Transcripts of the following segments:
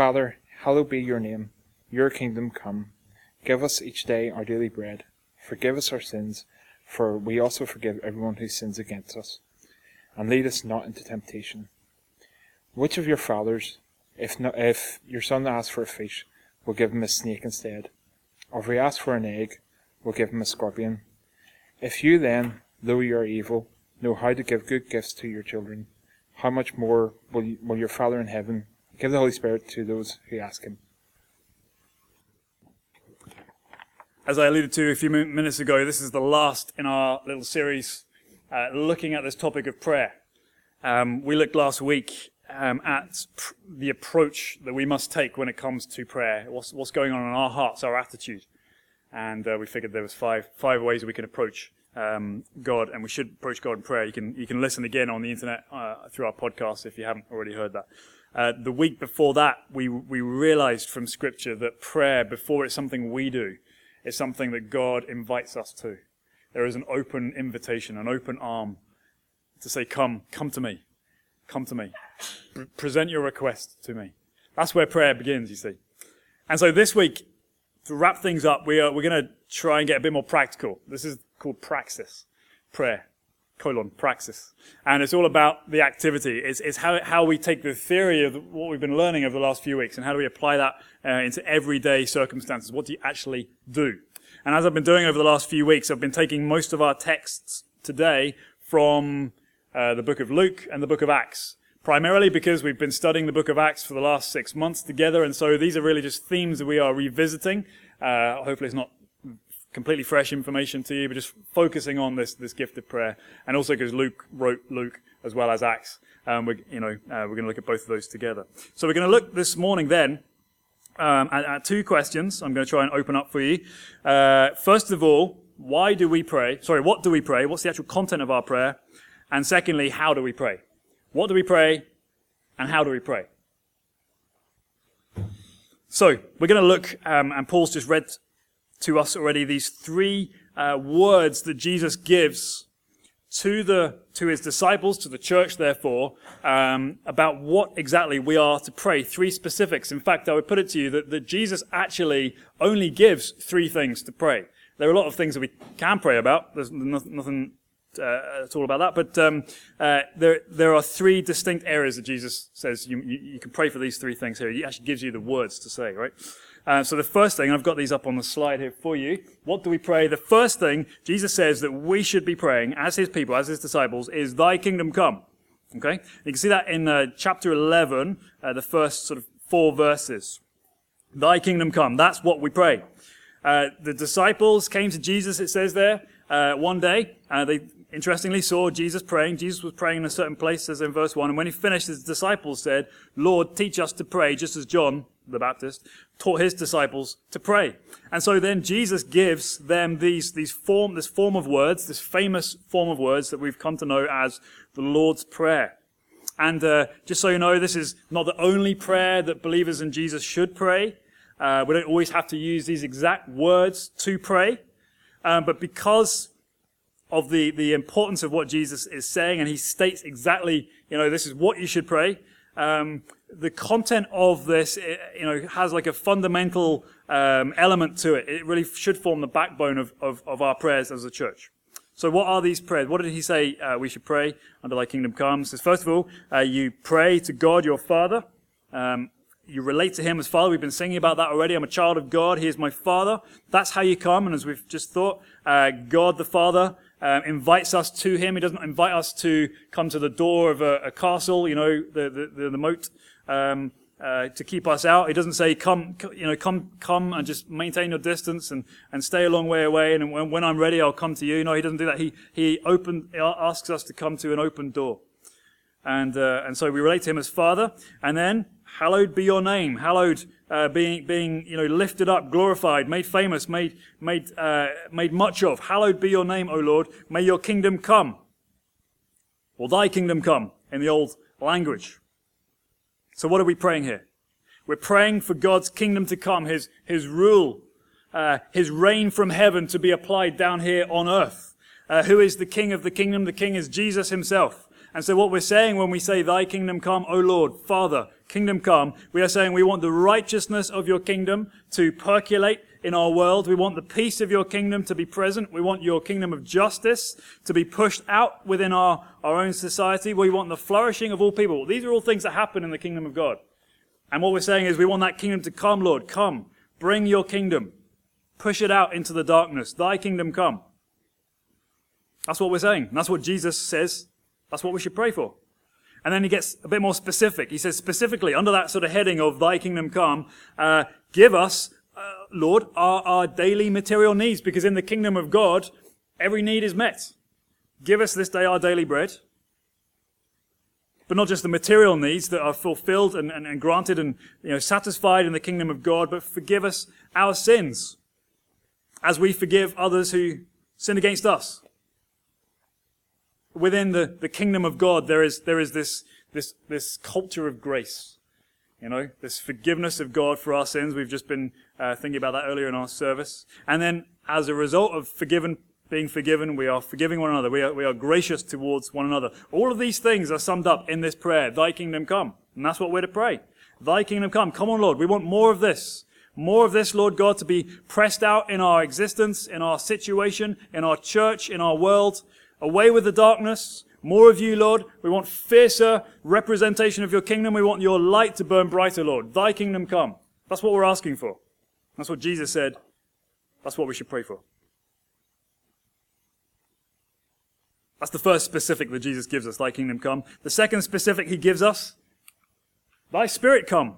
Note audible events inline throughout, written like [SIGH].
Father, hallowed be your name. Your kingdom come. Give us each day our daily bread. Forgive us our sins, for we also forgive everyone who sins against us. And lead us not into temptation. Which of your fathers, if, no, if your son asks for a fish, will give him a snake instead? Or if he asks for an egg, will give him a scorpion? If you then, though you are evil, know how to give good gifts to your children, how much more will, you, will your Father in heaven give the Holy Spirit to those who ask him? As I alluded to a few minutes ago, this is the last in our little series uh, looking at this topic of prayer. Um, we looked last week um, at pr- the approach that we must take when it comes to prayer. What's, what's going on in our hearts, our attitude, and uh, we figured there was five five ways we can approach um, God, and we should approach God in prayer. You can you can listen again on the internet uh, through our podcast if you haven't already heard that. Uh, the week before that, we we realized from Scripture that prayer, before it's something we do, is something that God invites us to. There is an open invitation, an open arm to say, "Come, come to me, come to me, present your request to me." That's where prayer begins, you see. And so this week, to wrap things up, we are we're going to try and get a bit more practical. This is called praxis, prayer, colon, praxis. And it's all about the activity. It's, it's how, how we take the theory of what we've been learning over the last few weeks and how do we apply that uh, into everyday circumstances. What do you actually do? And as I've been doing over the last few weeks, I've been taking most of our texts today from uh, the book of Luke and the book of Acts. Primarily because we've been studying the book of Acts for the last six months together, and so these are really just themes that we are revisiting. Uh, hopefully, it's not completely fresh information to you, but just focusing on this, this gift of prayer. And also because Luke wrote Luke as well as Acts. Um, we're, you know, uh, we're going to look at both of those together. So we're going to look this morning then um, at, at, two questions. I'm going to try and open up for you. Uh, first of all, why do we pray? Sorry, what do we pray? What's the actual content of our prayer? And secondly, how do we pray? What do we pray? And how do we pray? So we're going to look, um, and Paul's just read to us already these three uh, words that Jesus gives to the to his disciples, to the church, therefore, um, about what exactly we are to pray. Three specifics. In fact, I would put it to you that, that Jesus actually only gives three things to pray. There are a lot of things that we can pray about. There's nothing uh, at all about that, but um, uh, there there are three distinct areas that Jesus says you, you, you can pray for these three things here. He actually gives you the words to say, right? Uh, so the first thing, I've got these up on the slide here for you. What do we pray? The first thing Jesus says that we should be praying as his people, as his disciples, is thy kingdom come. Okay? You can see that in uh, chapter 11, uh, the first sort of four verses. Thy kingdom come. That's what we pray. Uh, the disciples came to Jesus, it says there, uh, one day. Uh, they interestingly saw Jesus praying. Jesus was praying in a certain place, says in verse 1. And when he finished, his disciples said, Lord, teach us to pray, just as John the Baptist, taught his disciples to pray. And so then Jesus gives them these, these form, this form of words, this famous form of words that we've come to know as the Lord's Prayer. And uh, just so you know, this is not the only prayer that believers in Jesus should pray. Uh, we don't always have to use these exact words to pray. Um, but because of the, the importance of what Jesus is saying, and he states exactly, you know, this is what you should pray, um, the content of this, you know, has like a fundamental um, element to it. It really should form the backbone of, of, of, our prayers as a church. So what are these prayers? What did he say uh, we should pray under thy kingdom come? Says, first of all, uh, you pray to God your Father. Um, you relate to him as Father. We've been singing about that already. I'm a child of God. He is my Father. That's how you come. And as we've just thought, uh, God the Father um, invites us to him. He doesn't invite us to come to the door of a, a castle, you know, the, the, the, the moat um, uh, to keep us out. He doesn't say, come, you know, come, come and just maintain your distance and, and stay a long way away. And when, when I'm ready, I'll come to you. No, he doesn't do that. He, he open, asks us to come to an open door. And, uh, and so we relate to him as Father. And then, hallowed be your name. Hallowed, uh, being, being, you know, lifted up, glorified, made famous, made, made, uh, made much of. Hallowed be your name, O Lord. May your kingdom come. Or thy kingdom come in the old language. So what are we praying here? We're praying for God's kingdom to come, His, His rule, uh, His reign from heaven to be applied down here on earth. Uh, who is the King of the kingdom? The King is Jesus Himself. And so what we're saying when we say, Thy kingdom come, O Lord, Father, kingdom come, we are saying we want the righteousness of your kingdom to percolate in our world. We want the peace of your kingdom to be present. We want your kingdom of justice to be pushed out within our, our own society. We want the flourishing of all people. These are all things that happen in the kingdom of God. And what we're saying is we want that kingdom to come, Lord. Come. Bring your kingdom. Push it out into the darkness. Thy kingdom come. That's what we're saying. That's what Jesus says. That's what we should pray for. And then he gets a bit more specific. He says specifically, under that sort of heading of thy kingdom come, uh, give us, uh, Lord, our, our daily material needs, because in the kingdom of God, every need is met. Give us this day our daily bread. But not just the material needs that are fulfilled and, and, and granted and you know, satisfied in the kingdom of God, but forgive us our sins as we forgive others who sin against us within the, the kingdom of God, there is, there is this, this, this culture of grace. You know, this forgiveness of God for our sins. We've just been uh, thinking about that earlier in our service. And then, as a result of forgiven, being forgiven, we are forgiving one another. We are, we are gracious towards one another. All of these things are summed up in this prayer, Thy kingdom come. And that's what we're to pray. Thy kingdom come. Come on, Lord. We want more of this. More of this, Lord God, to be pressed out in our existence, in our situation, in our church, in our world. Away with the darkness. More of you, Lord. We want fiercer representation of your kingdom. We want your light to burn brighter, Lord. Thy kingdom come. That's what we're asking for. That's what Jesus said. That's what we should pray for. That's the first specific that Jesus gives us, thy kingdom come. The second specific he gives us, thy spirit come.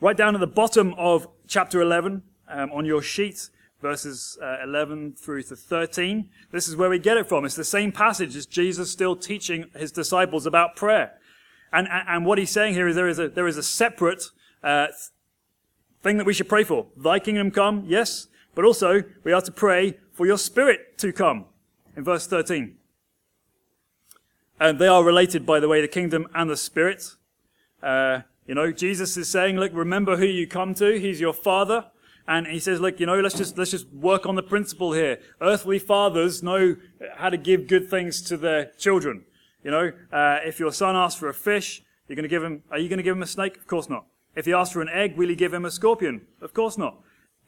Right down at the bottom of chapter 11 um, on your sheet, verses uh, 11 through to 13. This is where we get it from. It's the same passage as Jesus still teaching his disciples about prayer. And, and what he's saying here is there is a, there is a separate uh, thing that we should pray for. Thy kingdom come, yes, but also we are to pray for your spirit to come in verse 13. And they are related, by the way, the kingdom and the spirit. Uh, you know, Jesus is saying, look, remember who you come to. He's your father. And he says, look, you know, let's just, let's just work on the principle here. Earthly fathers know how to give good things to their children. You know, uh, if your son asks for a fish, you're going to give him, are you going to give him a snake? Of course not. If he asks for an egg, will you give him a scorpion? Of course not.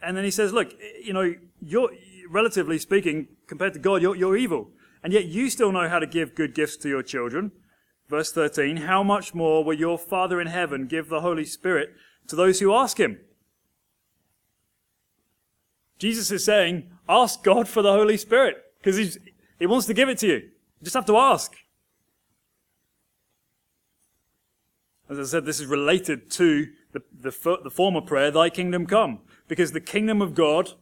And then he says, look, you know, you're, relatively speaking, compared to God, you're, you're evil. And yet you still know how to give good gifts to your children. Verse 13, how much more will your Father in heaven give the Holy Spirit to those who ask him? Jesus is saying, ask God for the Holy Spirit because he wants to give it to you. You just have to ask. As I said, this is related to the, the, the former prayer, Thy kingdom come, because the kingdom of God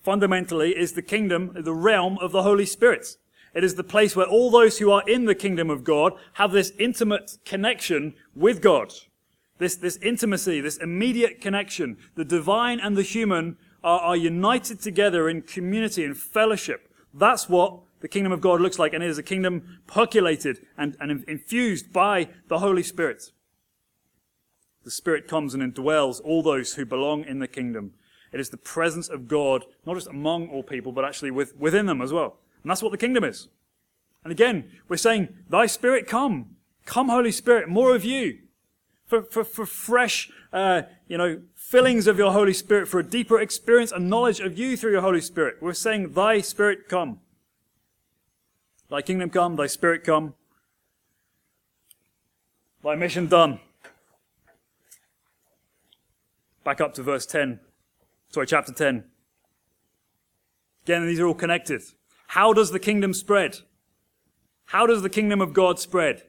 fundamentally is the kingdom, the realm of the Holy Spirit. It is the place where all those who are in the kingdom of God have this intimate connection with God. This, this intimacy, this immediate connection, the divine and the human are, are united together in community and fellowship. That's what the kingdom of God looks like, and it is a kingdom percolated and, and infused by the Holy Spirit. The Spirit comes and indwells all those who belong in the kingdom. It is the presence of God, not just among all people, but actually with, within them as well. And that's what the kingdom is. And again, we're saying, Thy Spirit come. Come, Holy Spirit, more of you. For, for, for fresh, uh, you know, fillings of your Holy Spirit, for a deeper experience and knowledge of you through your Holy Spirit. We're saying, Thy Spirit come. Thy kingdom come, Thy Spirit come. Thy mission done. Back up to verse 10. Sorry, chapter 10. Again, these are all connected. How does the kingdom spread? How does the kingdom of God spread?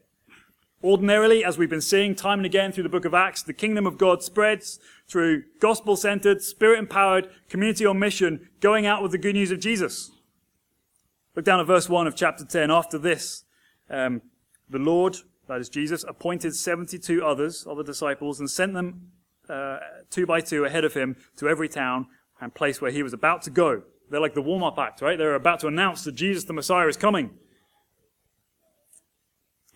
Ordinarily, as we've been seeing time and again through the book of Acts, the kingdom of God spreads through gospel-centered, spirit-empowered, community on mission, going out with the good news of Jesus. Look down at verse 1 of chapter 10. After this, um, the Lord, that is Jesus, appointed 72 others of the disciples and sent them uh, two by two ahead of him to every town and place where he was about to go. They're like the warm-up act, right? They're about to announce that Jesus the Messiah is coming.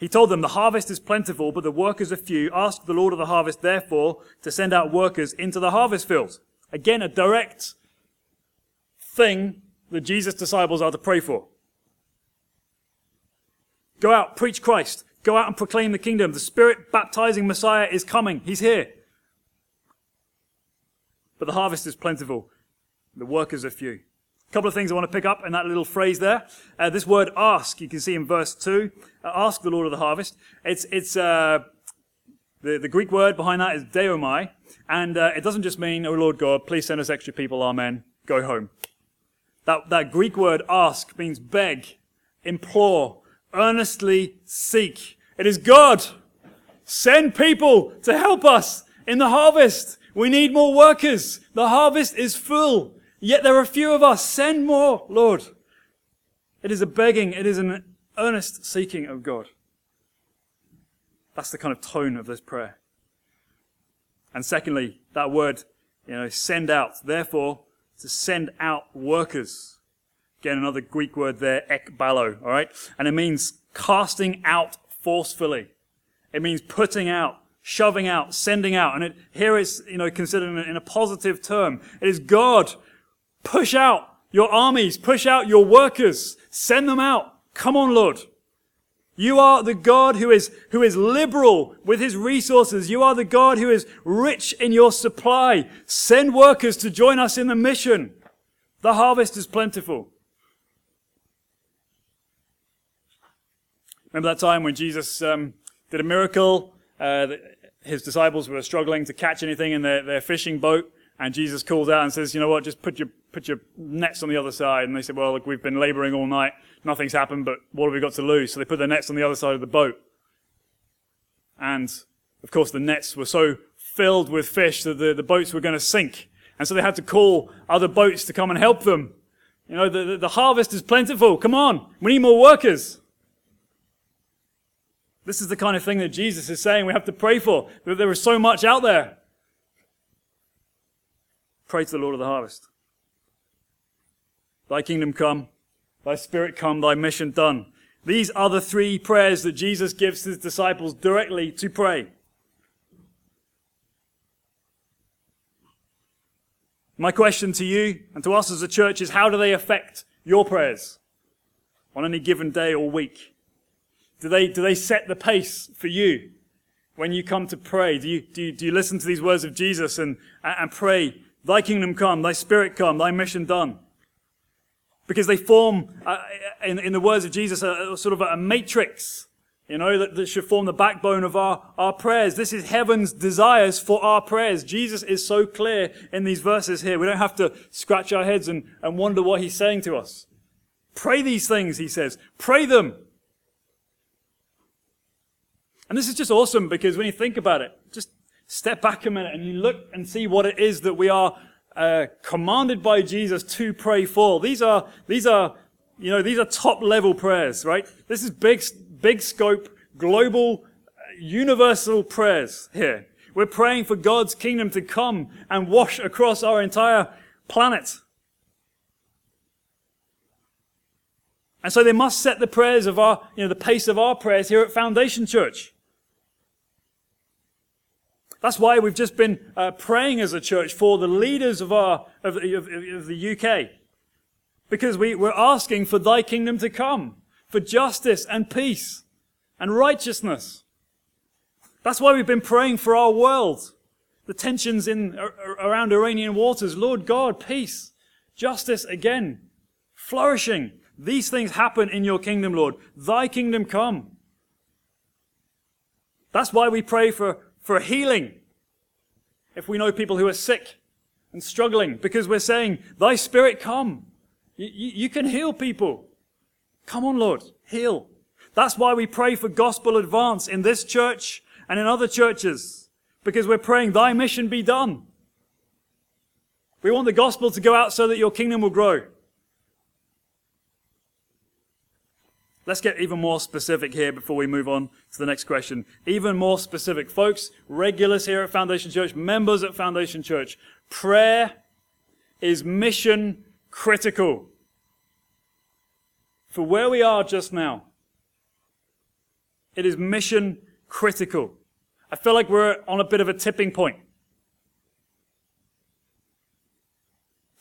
He told them, The harvest is plentiful, but the workers are few. Ask the Lord of the harvest, therefore, to send out workers into the harvest field. Again, a direct thing that Jesus' disciples are to pray for. Go out, preach Christ, Go out and proclaim the kingdom. The Spirit baptizing Messiah is coming. He's here. But the harvest is plentiful. The workers are few. A couple of things I want to pick up in that little phrase there. Uh, this word ask, you can see in verse 2. Uh, ask the Lord of the harvest. It's, it's, uh, the, the Greek word behind that is deomai. And uh, it doesn't just mean, oh Lord God, please send us extra people, amen, go home. That, that Greek word ask means beg, implore, earnestly seek. It is God. Send people to help us in the harvest. We need more workers. The harvest is full. Yet there are few of us. Send more, Lord. It is a begging. It is an earnest seeking of God. That's the kind of tone of this prayer. And secondly, that word, you know, send out. Therefore, to send out workers. Again, another Greek word there, ekbalo, alright? And it means casting out forcefully. It means putting out, shoving out, sending out. And it, here it's, you know, considered in a, in a positive term. It is God. Push out your armies. Push out your workers. Send them out. Come on, Lord. You are the God who is, who is liberal with his resources. You are the God who is rich in your supply. Send workers to join us in the mission. The harvest is plentiful. Remember that time when Jesus um, did a miracle? Uh, his disciples were struggling to catch anything in their, their fishing boat, and Jesus calls out and says, "You know what? Just put your put your nets on the other side." And they said, "Well, look, we've been laboring all night nothing's happened, but what have we got to lose? So they put their nets on the other side of the boat. And, of course, the nets were so filled with fish that the, the boats were going to sink. And so they had to call other boats to come and help them. You know, the, the, harvest is plentiful. Come on. We need more workers. This is the kind of thing that Jesus is saying we have to pray for. That there is so much out there. Pray to the Lord of the harvest. Thy kingdom come. Thy spirit come, thy mission done. These are the three prayers that Jesus gives his disciples directly to pray. My question to you and to us as a church is how do they affect your prayers on any given day or week? Do they, do they set the pace for you when you come to pray? Do you, do you, do you listen to these words of Jesus and, and pray, Thy kingdom come, Thy spirit come, Thy mission done? Because they form, uh, in, in, the words of Jesus, a, a sort of a, matrix, you know, that, that, should form the backbone of our, our prayers. This is heaven's desires for our prayers. Jesus is so clear in these verses here. We don't have to scratch our heads and, and wonder what he's saying to us. Pray these things, he says. Pray them. And this is just awesome because when you think about it, just step back a minute and you look and see what it is that we are uh, commanded by Jesus to pray for. These are, these are, you know, these are top level prayers, right? This is big, big scope, global, universal prayers here. We're praying for God's kingdom to come and wash across our entire planet. And so they must set the prayers of our, you know, the pace of our prayers here at Foundation Church. That's why we've just been uh, praying as a church for the leaders of, our, of, of, of the UK. Because we, we're asking for thy kingdom to come, for justice and peace and righteousness. That's why we've been praying for our world. The tensions in, around Iranian waters. Lord God, peace, justice again, flourishing. These things happen in your kingdom, Lord. Thy kingdom come. That's why we pray for for healing if we know people who are sick and struggling because we're saying, Thy Spirit come. You, you, you, can heal people. Come on, Lord, heal. That's why we pray for gospel advance in this church and in other churches because we're praying, Thy mission be done. We want the gospel to go out so that your kingdom will grow. Let's get even more specific here before we move on to the next question. Even more specific. Folks, regulars here at Foundation Church, members at Foundation Church, prayer is mission critical. For where we are just now, it is mission critical. I feel like we're on a bit of a tipping point.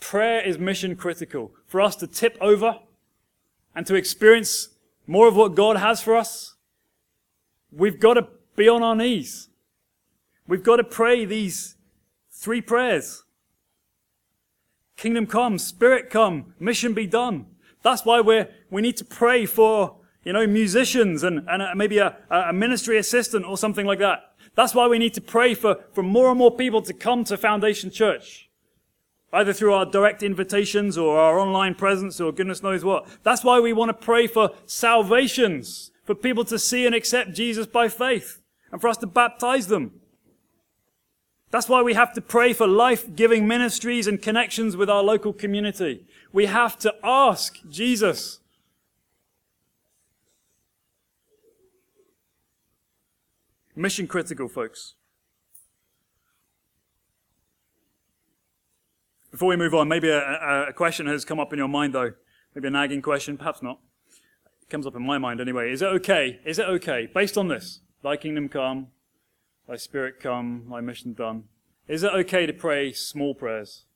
Prayer is mission critical. For us to tip over and to experience more of what God has for us, we've got to be on our knees. We've got to pray these three prayers. Kingdom come, Spirit come, mission be done. That's why we we need to pray for, you know, musicians and, and uh, maybe a, a ministry assistant or something like that. That's why we need to pray for, for more and more people to come to Foundation Church. Either through our direct invitations or our online presence or goodness knows what. That's why we want to pray for salvations, for people to see and accept Jesus by faith, and for us to baptize them. That's why we have to pray for life-giving ministries and connections with our local community. We have to ask Jesus. Mission critical, folks. Before we move on, maybe a, a, question has come up in your mind, though. Maybe a nagging question, perhaps not. It comes up in my mind anyway. Is it okay? Is it okay, based on this, thy kingdom come, Thy Spirit come, Thy mission done. Is it okay to pray small prayers?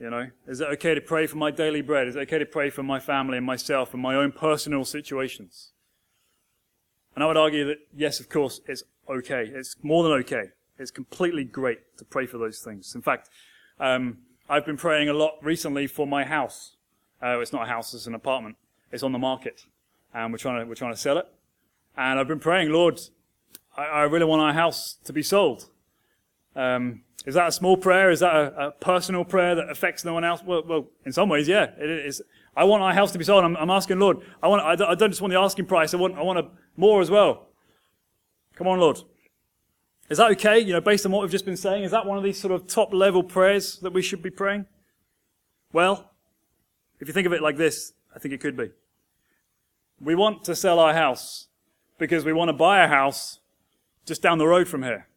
You know, is it okay to pray for my daily bread? Is it okay to pray for my family and myself and my own personal situations? And I would argue that yes, of course, it's okay. It's more than okay. It's completely great to pray for those things. In fact, um, I've been praying a lot recently for my house. Uh, it's not a house; it's an apartment. It's on the market, and we're trying to we're trying to sell it. And I've been praying, Lord, I, I really want our house to be sold. Um, is that a small prayer? Is that a, a, personal prayer that affects no one else? Well, well in some ways, yeah. It is. I want our house to be sold. I'm, I'm asking Lord. I want. I don't just want the asking price. I want. I want a, more as well. Come on, Lord. Is that okay? You know, based on what we've just been saying, is that one of these sort of top level prayers that we should be praying? Well, if you think of it like this, I think it could be. We want to sell our house because we want to buy a house just down the road from here.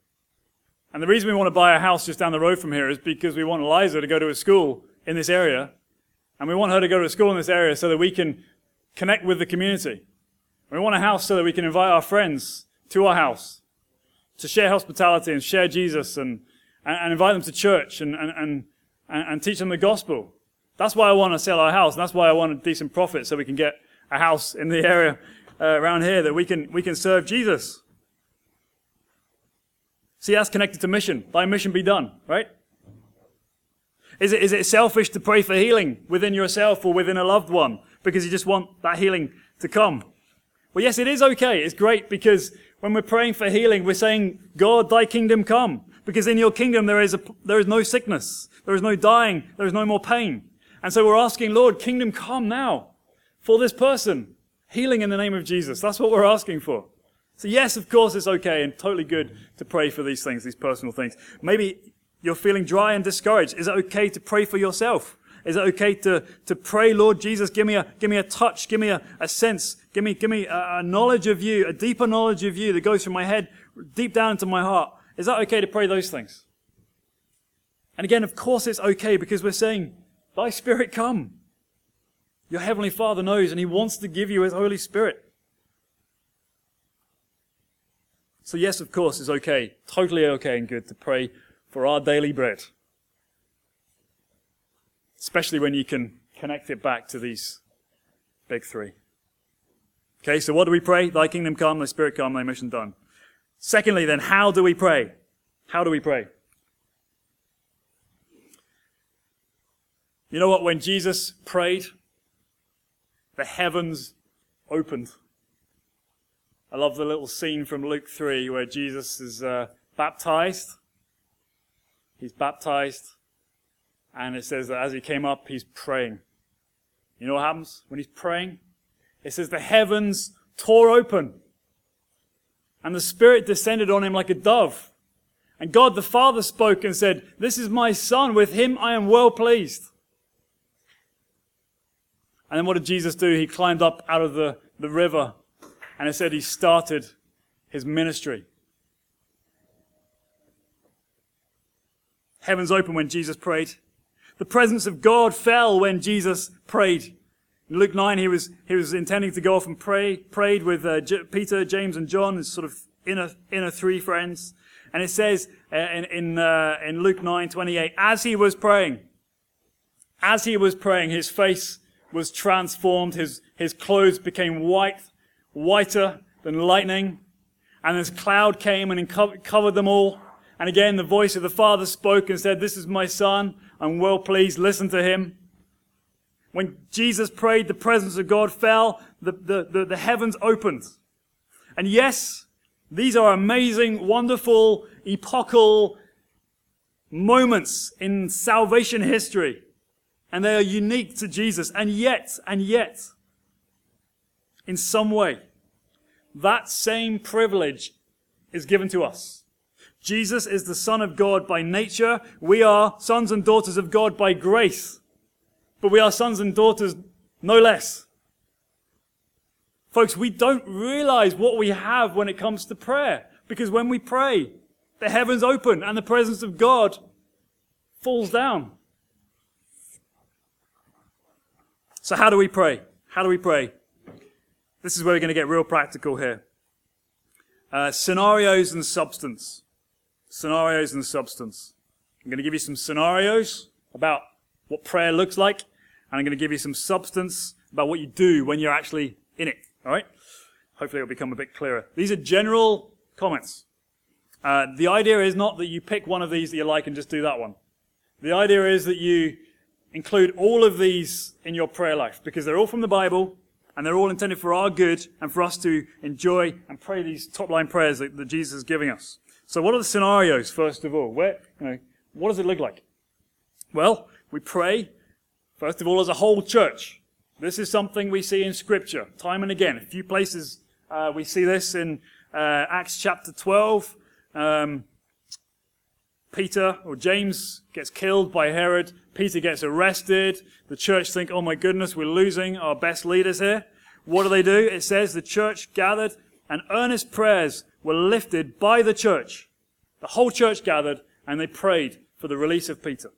And the reason we want to buy a house just down the road from here is because we want Eliza to go to a school in this area. And we want her to go to a school in this area so that we can connect with the community. We want a house so that we can invite our friends to our house to share hospitality and share Jesus and, and, and invite them to church and, and, and, and teach them the gospel. That's why I want to sell our house. And that's why I want a decent profit so we can get a house in the [LAUGHS] area uh, around here that we can, we can serve Jesus. See, that's connected to mission. Thy mission be done, right? Is it, is it selfish to pray for healing within yourself or within a loved one because you just want that healing to come? Well, yes, it is okay. It's great because when we're praying for healing, we're saying, God, thy kingdom come. Because in your kingdom there is, a, there is no sickness. There is no dying. There is no more pain. And so we're asking, Lord, kingdom come now for this person. Healing in the name of Jesus. That's what we're asking for. So yes, of course, it's okay and totally good to pray for these things, these personal things. Maybe you're feeling dry and discouraged. Is it okay to pray for yourself? Is it okay to, to pray, Lord Jesus, give me a, give me a touch, give me a, a sense, give me, give me a, a knowledge of you, a deeper knowledge of you that goes from my head deep down into my heart. Is that okay to pray those things? And again, of course it's okay because we're saying, thy spirit come. Your heavenly father knows and he wants to give you his Holy Spirit. So, yes, of course, it's okay, totally okay and good to pray for our daily bread. Especially when you can connect it back to these big three. Okay, so what do we pray? Thy kingdom come, thy spirit come, thy mission done. Secondly, then, how do we pray? How do we pray? You know what? When Jesus prayed, the heavens opened. I love the little scene from Luke 3 where Jesus is uh, baptized. He's baptized. And it says that as he came up, he's praying. You know what happens when he's praying? It says the heavens tore open. And the Spirit descended on him like a dove. And God the Father spoke and said, This is my Son. With him I am well pleased. And then what did Jesus do? He climbed up out of the, the river and it said he started his ministry. Heavens opened when Jesus prayed. The presence of God fell when Jesus prayed. In Luke 9, he was, he was intending to go off and pray, prayed with uh, J- Peter, James, and John, his sort of inner, inner three friends. And it says uh, in, in, uh, in Luke 9, 28, as he was praying, as he was praying, his face was transformed, his, his clothes became white whiter than lightning, and this cloud came and covered them all. And again, the voice of the Father spoke and said, This is my Son. I'm well pleased. Listen to him. When Jesus prayed, the presence of God fell, the, the, the, the heavens opened. And yes, these are amazing, wonderful, epochal moments in salvation history. And they are unique to Jesus. And yet, and yet, in some way, that same privilege is given to us. Jesus is the Son of God by nature. We are sons and daughters of God by grace. But we are sons and daughters no less. Folks, we don't realize what we have when it comes to prayer. Because when we pray, the heavens open and the presence of God falls down. So how do we pray? How do we pray? This is where we're going to get real practical here. Uh, scenarios and substance. Scenarios and substance. I'm going to give you some scenarios about what prayer looks like, and I'm going to give you some substance about what you do when you're actually in it. All right? Hopefully it'll become a bit clearer. These are general comments. Uh, the idea is not that you pick one of these that you like and just do that one. The idea is that you include all of these in your prayer life because they're all from the Bible and they're all intended for our good and for us to enjoy and pray these top line prayers that, that Jesus is giving us. So what are the scenarios, first of all? Where, you know, what does it look like? Well, we pray, first of all, as a whole church. This is something we see in Scripture time and again. A few places uh, we see this in uh, Acts chapter 12. Um, Peter or James gets killed by Herod. Peter gets arrested. The church think, oh my goodness, we're losing our best leaders here. What do they do? It says the church gathered and earnest prayers were lifted by the church. The whole church gathered and they prayed for the release of Peter.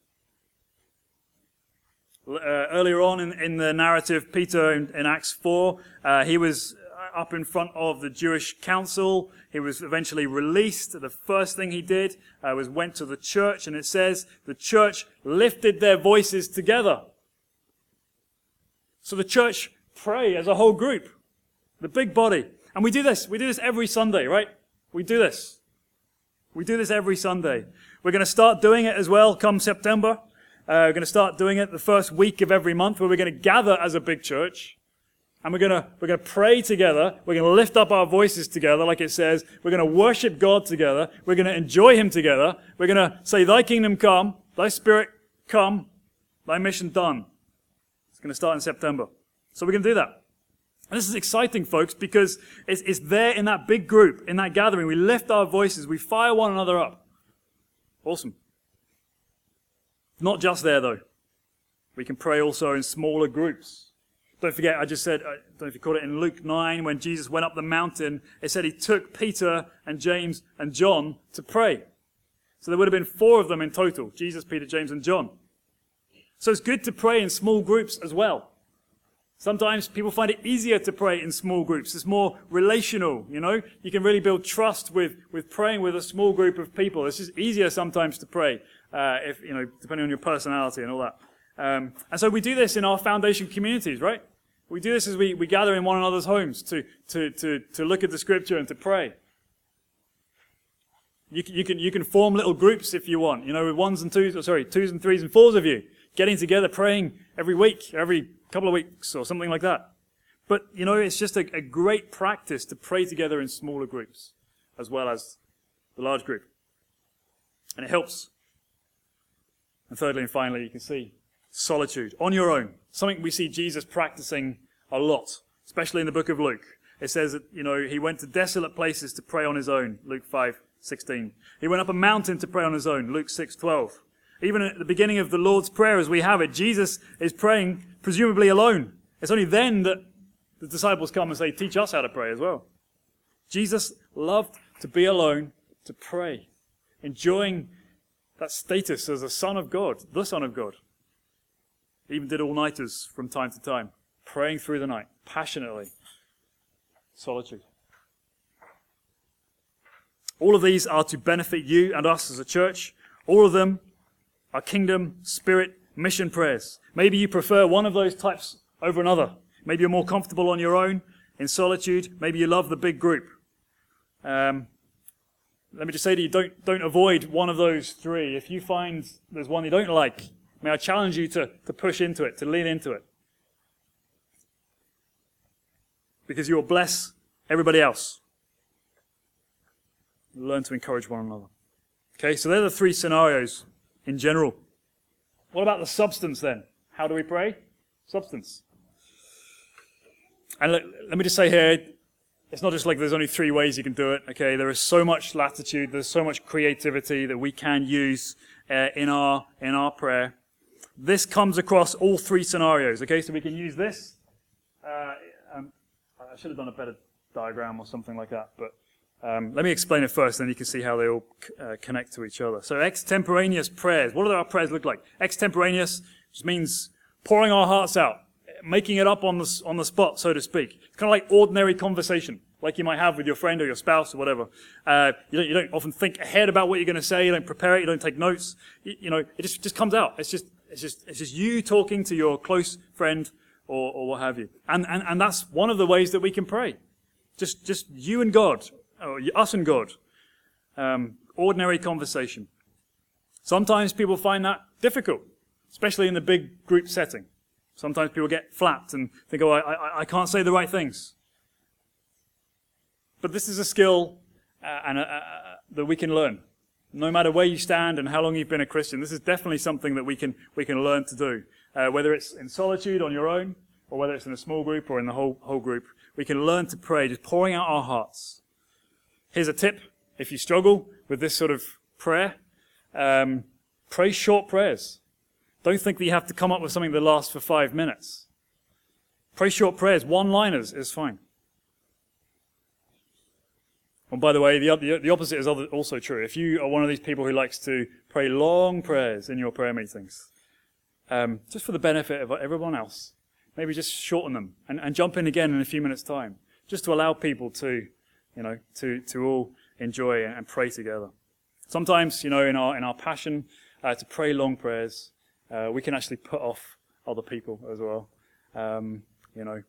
Uh, earlier on in, in, the narrative, Peter in, in Acts 4, uh, he was up in front of the Jewish council. He was eventually released. The first thing he did uh, was went to the church, and it says the church lifted their voices together. So the church pray as a whole group, the big body. And we do this. We do this every Sunday, right? We do this. We do this every Sunday. We're going to start doing it as well come September. Uh, we're going to start doing it the first week of every month where we're going to gather as a big church. And we're gonna, we're gonna pray together. We're gonna lift up our voices together, like it says. We're gonna worship God together. We're gonna enjoy Him together. We're gonna say, Thy kingdom come, Thy spirit come, Thy mission done. It's gonna start in September. So we're gonna do that. And this is exciting, folks, because it's, it's there in that big group, in that gathering. We lift our voices. We fire one another up. Awesome. Not just there, though. We can pray also in smaller groups. Don't forget, I just said, I don't know if you caught it in Luke 9, when Jesus went up the mountain, it said he took Peter and James and John to pray. So there would have been four of them in total Jesus, Peter, James, and John. So it's good to pray in small groups as well. Sometimes people find it easier to pray in small groups. It's more relational, you know? You can really build trust with, with praying with a small group of people. It's just easier sometimes to pray, uh, if, you know, depending on your personality and all that. Um, and so we do this in our foundation communities, right? We do this as we, we gather in one another's homes to, to, to, to look at the scripture and to pray. You can, you, can, you can form little groups if you want, you know, with ones and twos, or sorry, twos and threes and fours of you, getting together, praying every week, every couple of weeks, or something like that. But, you know, it's just a, a great practice to pray together in smaller groups, as well as the large group. And it helps. And thirdly and finally, you can see solitude on your own. Something we see Jesus practicing a lot, especially in the book of Luke. It says that, you know, he went to desolate places to pray on his own, Luke 5, 16. He went up a mountain to pray on his own, Luke 6, 12. Even at the beginning of the Lord's Prayer, as we have it, Jesus is praying presumably alone. It's only then that the disciples come and say, teach us how to pray as well. Jesus loved to be alone to pray, enjoying that status as a son of God, the son of God. He Even did all nighters from time to time, praying through the night, passionately. Solitude. All of these are to benefit you and us as a church. All of them are kingdom, spirit, mission prayers. Maybe you prefer one of those types over another. Maybe you're more comfortable on your own in solitude. Maybe you love the big group. Um, let me just say to you, don't, don't avoid one of those three. If you find there's one you don't like, may I challenge you to, to push into it, to lean into it. Because you will bless everybody else. Learn to encourage one another. Okay, so they're the three scenarios in general. What about the substance then? How do we pray? Substance. And let, let me just say here, it's not just like there's only three ways you can do it. Okay, there is so much latitude, there's so much creativity that we can use uh, in our in our prayer. This comes across all three scenarios. Okay, so we can use this. Uh, um, I should have done a better diagram or something like that, but um, let me explain it first, then you can see how they all uh, connect to each other. So extemporaneous prayers. What do our prayers look like? Extemporaneous just means pouring our hearts out, making it up on the, on the spot, so to speak. It's kind of like ordinary conversation, like you might have with your friend or your spouse or whatever. Uh, you, don't, you don't often think ahead about what you're going to say. You don't prepare it. You don't take notes. You, you know, it just, just comes out. It's just, it's just, it's just you talking to your close friend or, or what have you. And, and, and that's one of the ways that we can pray. Just, just you and God, or us and God. Um, ordinary conversation. Sometimes people find that difficult especially in the big group setting. Sometimes people get flapped and think, oh, I, I, I can't say the right things. But this is a skill uh, and, uh, uh, that we can learn. No matter where you stand and how long you've been a Christian, this is definitely something that we can, we can learn to do. Uh, whether it's in solitude on your own, or whether it's in a small group or in the whole, whole group, we can learn to pray, just pouring out our hearts. Here's a tip. If you struggle with this sort of prayer, um, pray short prayers. Don't think that you have to come up with something that lasts for five minutes. Pray short prayers, one liners is fine. And by the way, the, the, opposite is also true. If you are one of these people who likes to pray long prayers in your prayer meetings, um, just for the benefit of everyone else, maybe just shorten them and, and jump in again in a few minutes' time, just to allow people to, you know, to, to all enjoy and pray together. Sometimes, you know, in our, in our passion uh, to pray long prayers, uh, we can actually put off other people as well. Um, you know,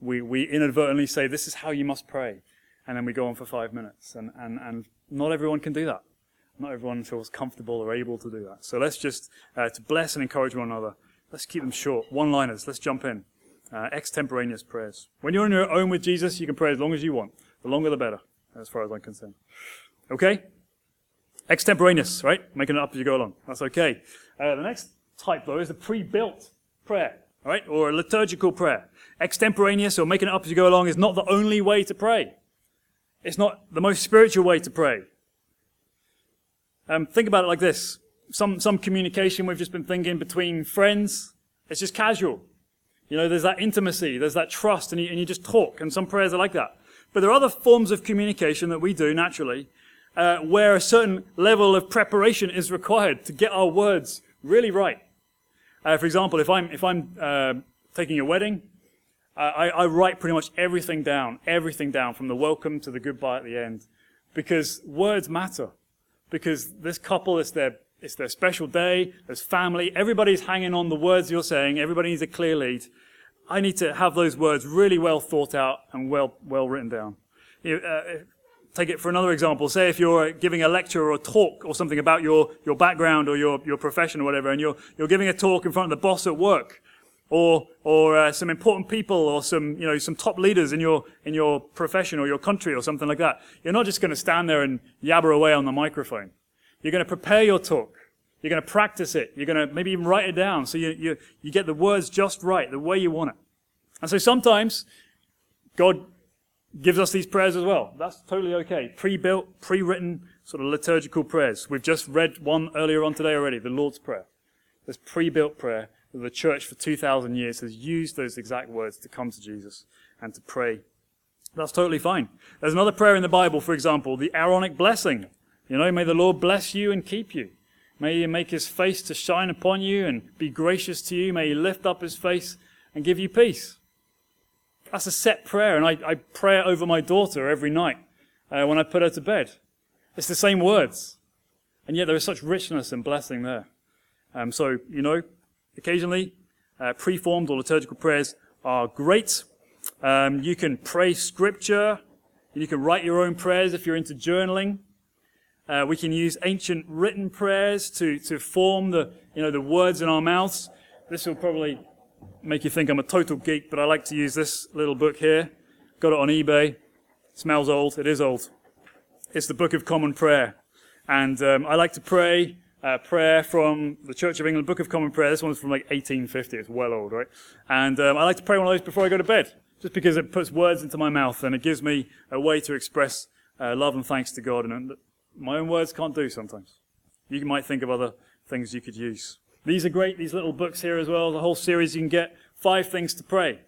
we, we inadvertently say, this is how you must pray. And then we go on for five minutes. And, and, and not everyone can do that. Not everyone feels comfortable or able to do that. So let's just, uh, to bless and encourage one another, let's keep them short. One liners. Let's jump in. Uh, extemporaneous prayers. When you're on your own with Jesus, you can pray as long as you want. The longer the better, as far as I'm concerned. Okay? Extemporaneous, right? Making it up as you go along. That's okay. Uh, the next type, though, is the pre-built prayer, right? Or a liturgical prayer. Extemporaneous or making it up as you go along is not the only way to pray. It's not the most spiritual way to pray. Um, think about it like this. Some, some communication we've just been thinking between friends, it's just casual. You know, there's that intimacy, there's that trust, and you, and you just talk, and some prayers are like that. But there are other forms of communication that we do naturally, uh, where a certain level of preparation is required to get our words really right. Uh, for example, if I'm, if I'm uh, taking a wedding, uh, I, I write pretty much everything down, everything down, from the welcome to the goodbye at the end, because words matter. Because this couple, it's their, it's their special day, there's family, everybody's hanging on the words you're saying, everybody needs a clear lead. I need to have those words really well thought out and well, well written down. You, uh, take it for another example. Say if you're giving a lecture or a talk or something about your, your background or your, your profession or whatever, and you're, you're giving a talk in front of the boss at work, or, or uh, some important people or some, you know, some top leaders in your, in your profession or your country or something like that. You're not just going to stand there and yabber away on the microphone. You're going to prepare your talk. You're going to practice it. You're going to maybe even write it down so you, you, you get the words just right, the way you want it. And so sometimes God gives us these prayers as well. That's totally okay. Pre-built, pre-written sort of liturgical prayers. We've just read one earlier on today already, the Lord's Prayer. This pre-built prayer that the church for 2,000 years has used those exact words to come to Jesus and to pray. That's totally fine. There's another prayer in the Bible, for example, the Aaronic blessing. You know, may the Lord bless you and keep you. May he make his face to shine upon you and be gracious to you. May he lift up his face and give you peace. That's a set prayer, and I, I pray it over my daughter every night uh, when I put her to bed. It's the same words, and yet there is such richness and blessing there. Um, so, you know, occasionally, uh, preformed or liturgical prayers are great. Um, you can pray scripture. You can write your own prayers if you're into journaling. Uh, we can use ancient written prayers to, to form the, you know, the words in our mouths. This will probably make you think I'm a total geek, but I like to use this little book here. Got it on eBay. smells old. It is old. It's the Book of Common Prayer. And um, I like to pray uh, prayer from the Church of England, Book of Common Prayer. This one's from like 1850. It's well old, right? And um, I like to pray one of those before I go to bed, just because it puts words into my mouth and it gives me a way to express uh, love and thanks to God. And my own words can't do sometimes. You might think of other things you could use. These are great, these little books here as well. The whole series you can get five things to pray.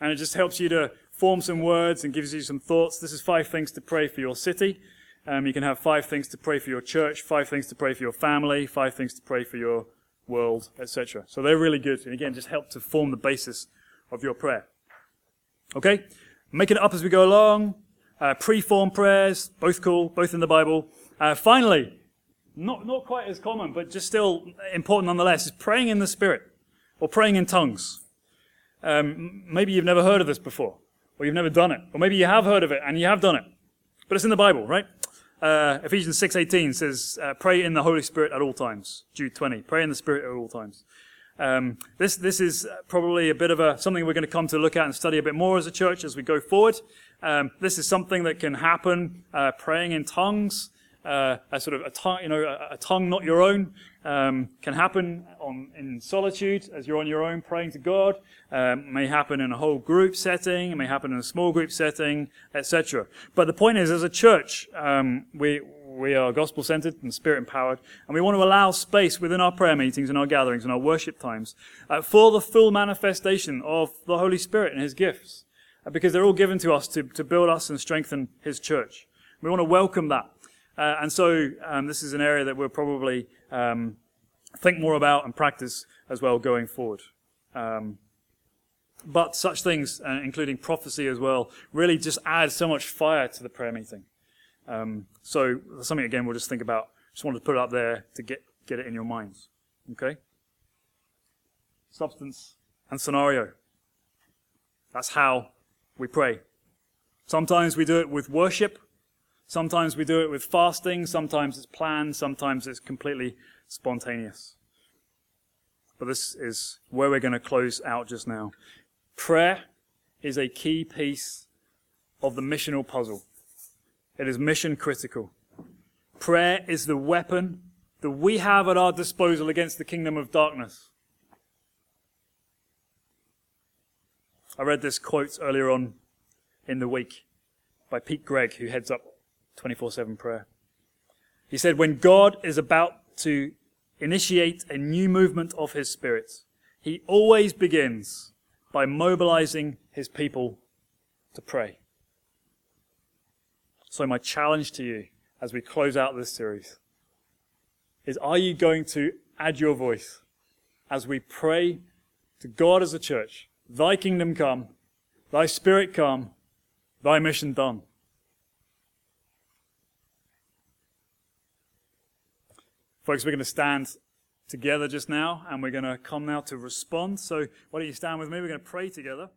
And it just helps you to form some words and gives you some thoughts. This is five things to pray for your city. Um, you can have five things to pray for your church, five things to pray for your family, five things to pray for your world, etc. So they're really good. And again, just help to form the basis of your prayer. Okay? Making it up as we go along. Uh, pre-form prayers, both cool, both in the Bible. Uh, finally, not, not quite as common, but just still important nonetheless, is praying in the Spirit or praying in tongues. Um, maybe you've never heard of this before, or you've never done it, or maybe you have heard of it and you have done it, but it's in the Bible, right? Uh, Ephesians 6:18 says, uh, "Pray in the Holy Spirit at all times." Jude 20, "Pray in the Spirit at all times." Um, this this is probably a bit of a something we're going to come to look at and study a bit more as a church as we go forward. Um, this is something that can happen. Uh, praying in tongues uh, a sort of a tongue, you know, a, a tongue not your own, um, can happen on, in solitude as you're on your own praying to God. Um, may happen in a whole group setting. It may happen in a small group setting, etc. But the point is, as a church, um, we we are gospel centered and spirit empowered, and we want to allow space within our prayer meetings and our gatherings and our worship times uh, for the full manifestation of the Holy Spirit and His gifts, uh, because they're all given to us to, to build us and strengthen His church. We want to welcome that. Uh, and so um, this is an area that we'll probably um, think more about and practice as well going forward. Um, but such things, uh, including prophecy as well, really just add so much fire to the prayer meeting. Um, so something again we'll just think about. Just wanted to put it up there to get get it in your minds. Okay. Substance and scenario. That's how we pray. Sometimes we do it with worship. Sometimes we do it with fasting, sometimes it's planned, sometimes it's completely spontaneous. But this is where we're going to close out just now. Prayer is a key piece of the missional puzzle. It is mission critical. Prayer is the weapon that we have at our disposal against the kingdom of darkness. I read this quote earlier on in the week by Pete Greig, who heads up 24 7 prayer. He said, When God is about to initiate a new movement of his spirit, he always begins by mobilizing his people to pray. So, my challenge to you as we close out this series is are you going to add your voice as we pray to God as a church? Thy kingdom come, thy spirit come, thy mission done. Folks, we're going to stand together just now and we're going to come now to respond. So why don't you stand with me? We're going to pray together.